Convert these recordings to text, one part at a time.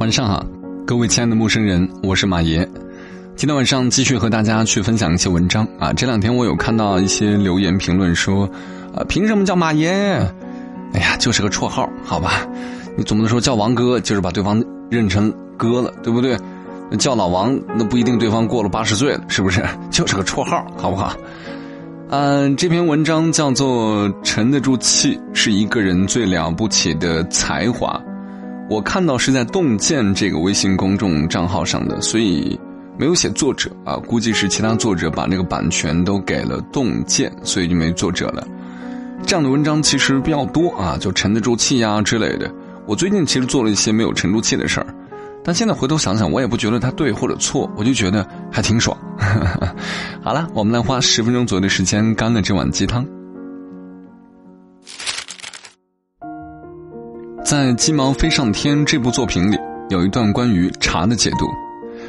晚上好，各位亲爱的陌生人，我是马爷。今天晚上继续和大家去分享一些文章啊。这两天我有看到一些留言评论说，啊，凭什么叫马爷？哎呀，就是个绰号，好吧？你总不能说叫王哥，就是把对方认成哥了，对不对？叫老王，那不一定对方过了八十岁了，是不是？就是个绰号，好不好？嗯，这篇文章叫做《沉得住气是一个人最了不起的才华》，我看到是在洞见这个微信公众账号上的，所以没有写作者啊，估计是其他作者把那个版权都给了洞见，所以就没作者了。这样的文章其实比较多啊，就沉得住气呀之类的。我最近其实做了一些没有沉住气的事儿。但现在回头想想，我也不觉得他对或者错，我就觉得还挺爽。好了，我们来花十分钟左右的时间干了这碗鸡汤。在《鸡毛飞上天》这部作品里，有一段关于茶的解读，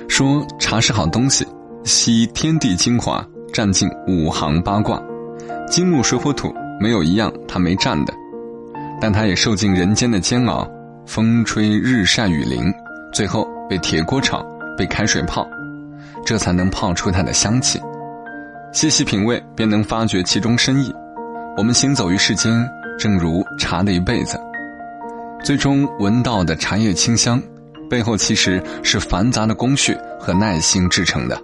说茶是好东西，吸天地精华，占尽五行八卦，金木水火土没有一样它没占的，但它也受尽人间的煎熬，风吹日晒雨淋。最后被铁锅炒，被开水泡，这才能泡出它的香气。细细品味，便能发掘其中深意。我们行走于世间，正如茶的一辈子，最终闻到的茶叶清香，背后其实是繁杂的工序和耐心制成的。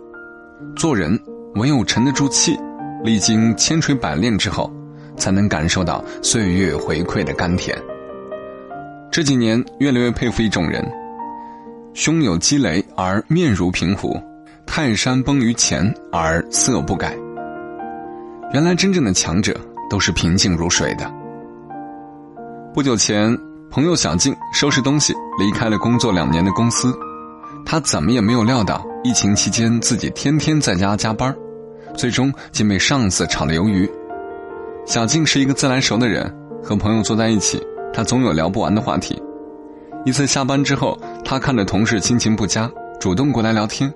做人唯有沉得住气，历经千锤百炼之后，才能感受到岁月回馈的甘甜。这几年，越来越佩服一种人。胸有积雷而面如平湖，泰山崩于前而色不改。原来真正的强者都是平静如水的。不久前，朋友小静收拾东西离开了工作两年的公司，她怎么也没有料到，疫情期间自己天天在家加班，最终竟被上司炒了鱿鱼。小静是一个自来熟的人，和朋友坐在一起，她总有聊不完的话题。一次下班之后，她看着同事心情不佳，主动过来聊天，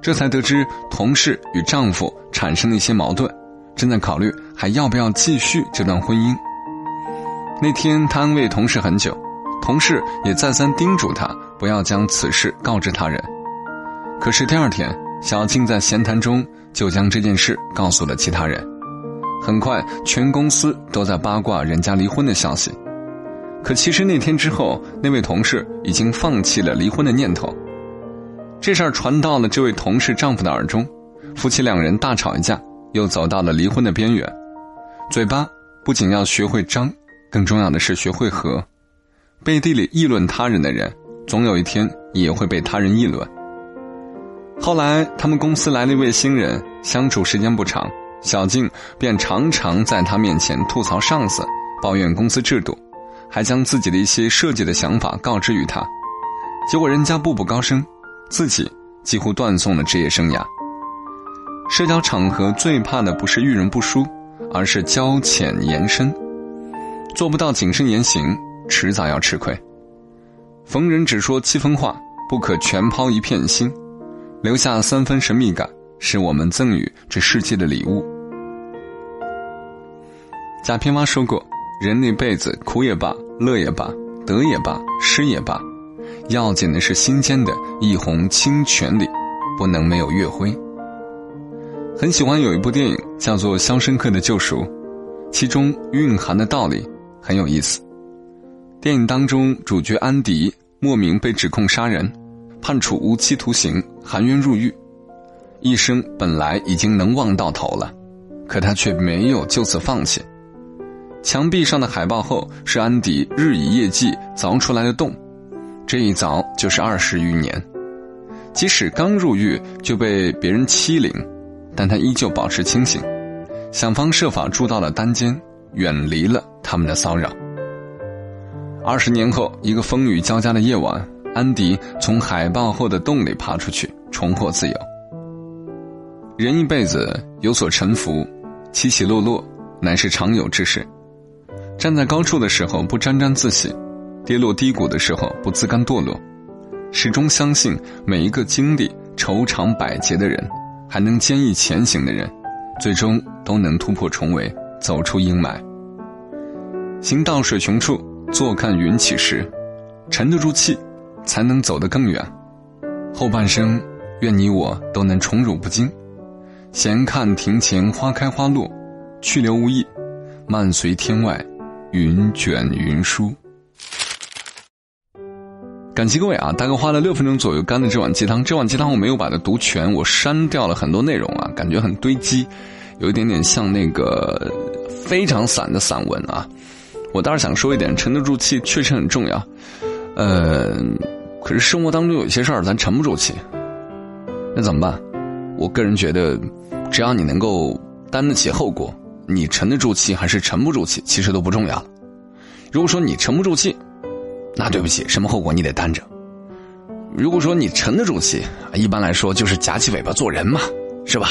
这才得知同事与丈夫产生了一些矛盾，正在考虑还要不要继续这段婚姻。那天他安慰同事很久，同事也再三叮嘱他不要将此事告知他人。可是第二天，小静在闲谈中就将这件事告诉了其他人，很快全公司都在八卦人家离婚的消息。可其实那天之后，那位同事已经放弃了离婚的念头。这事儿传到了这位同事丈夫的耳中，夫妻两人大吵一架，又走到了离婚的边缘。嘴巴不仅要学会张，更重要的是学会和。背地里议论他人的人，总有一天也会被他人议论。后来他们公司来了一位新人，相处时间不长，小静便常常在他面前吐槽上司，抱怨公司制度。还将自己的一些设计的想法告知于他，结果人家步步高升，自己几乎断送了职业生涯。社交场合最怕的不是遇人不淑，而是交浅言深。做不到谨慎言行，迟早要吃亏。逢人只说七分话，不可全抛一片心，留下三分神秘感，是我们赠予这世界的礼物。贾平凹说过。人那辈子苦也罢，乐也罢，得也罢，失也罢，要紧的是心间的一泓清泉里，不能没有月辉。很喜欢有一部电影叫做《肖申克的救赎》，其中蕴含的道理很有意思。电影当中，主角安迪莫名被指控杀人，判处无期徒刑，含冤入狱，一生本来已经能望到头了，可他却没有就此放弃。墙壁上的海报后是安迪日以夜继凿出来的洞，这一凿就是二十余年。即使刚入狱就被别人欺凌，但他依旧保持清醒，想方设法住到了单间，远离了他们的骚扰。二十年后，一个风雨交加的夜晚，安迪从海豹后的洞里爬出去，重获自由。人一辈子有所沉浮，起起落落，乃是常有之事。站在高处的时候不沾沾自喜，跌落低谷的时候不自甘堕落，始终相信每一个经历愁肠百结的人，还能坚毅前行的人，最终都能突破重围，走出阴霾。行到水穷处，坐看云起时，沉得住气，才能走得更远。后半生，愿你我都能宠辱不惊。闲看庭前花开花落，去留无意，漫随天外云卷云舒。感谢各位啊！大概花了六分钟左右干的这碗鸡汤，这碗鸡汤我没有把它读全，我删掉了很多内容啊，感觉很堆积，有一点点像那个非常散的散文啊。我倒是想说一点，沉得住气确实很重要。呃，可是生活当中有些事儿咱沉不住气，那怎么办？我个人觉得，只要你能够担得起后果，你沉得住气还是沉不住气，其实都不重要了。如果说你沉不住气，那对不起，什么后果你得担着。如果说你沉得住气，一般来说就是夹起尾巴做人嘛，是吧？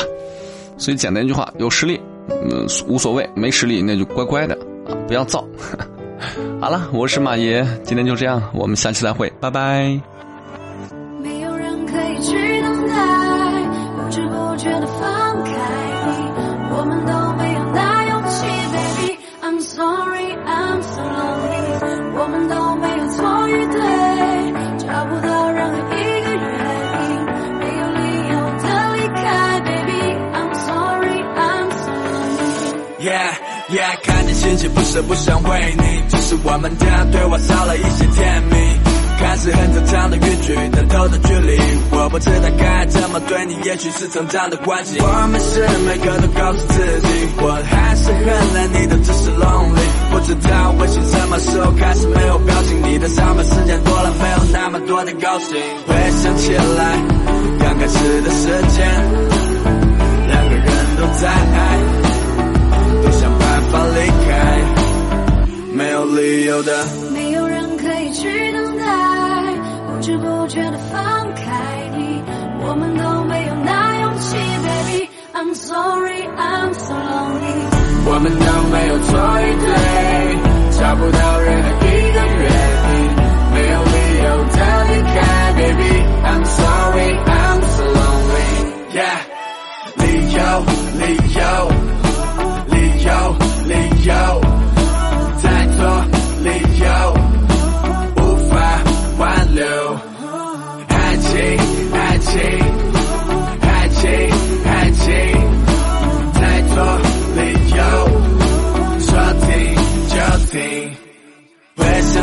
所以简单一句话，有实力，嗯，无所谓；没实力，那就乖乖的，不要造。好了，我是马爷，今天就这样，我们下期再会，拜拜。看你心情不是不想回你，只是我们的对话少了一些甜蜜。看似很正常的语句，但透的距离，我不知道该怎么对你，也许是成长的关系。我们是每个都告诉自己，我还是很爱你的，只是 lonely。不知道微信什么时候开始没有表情，你的上班时间多了，没有那么多的高兴。回想起来，刚开始的时间，两个人都在爱，理由的，没有人可以去等待。不知不觉的放开你，我们都没有那勇气，baby。I'm sorry, I'm so lonely。我们都没有错与对，找不到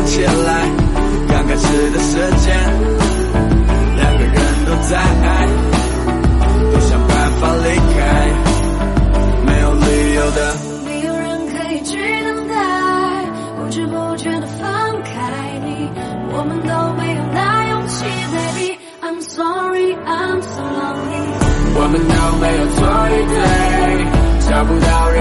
起来，刚开始的时间，两个人都在爱，都想办法离开，没有理由的，没有人可以去等待，不知不觉的放开你，我们都没有那勇气，baby。I'm sorry, I'm so lonely。我们都没有错与对，找不到人。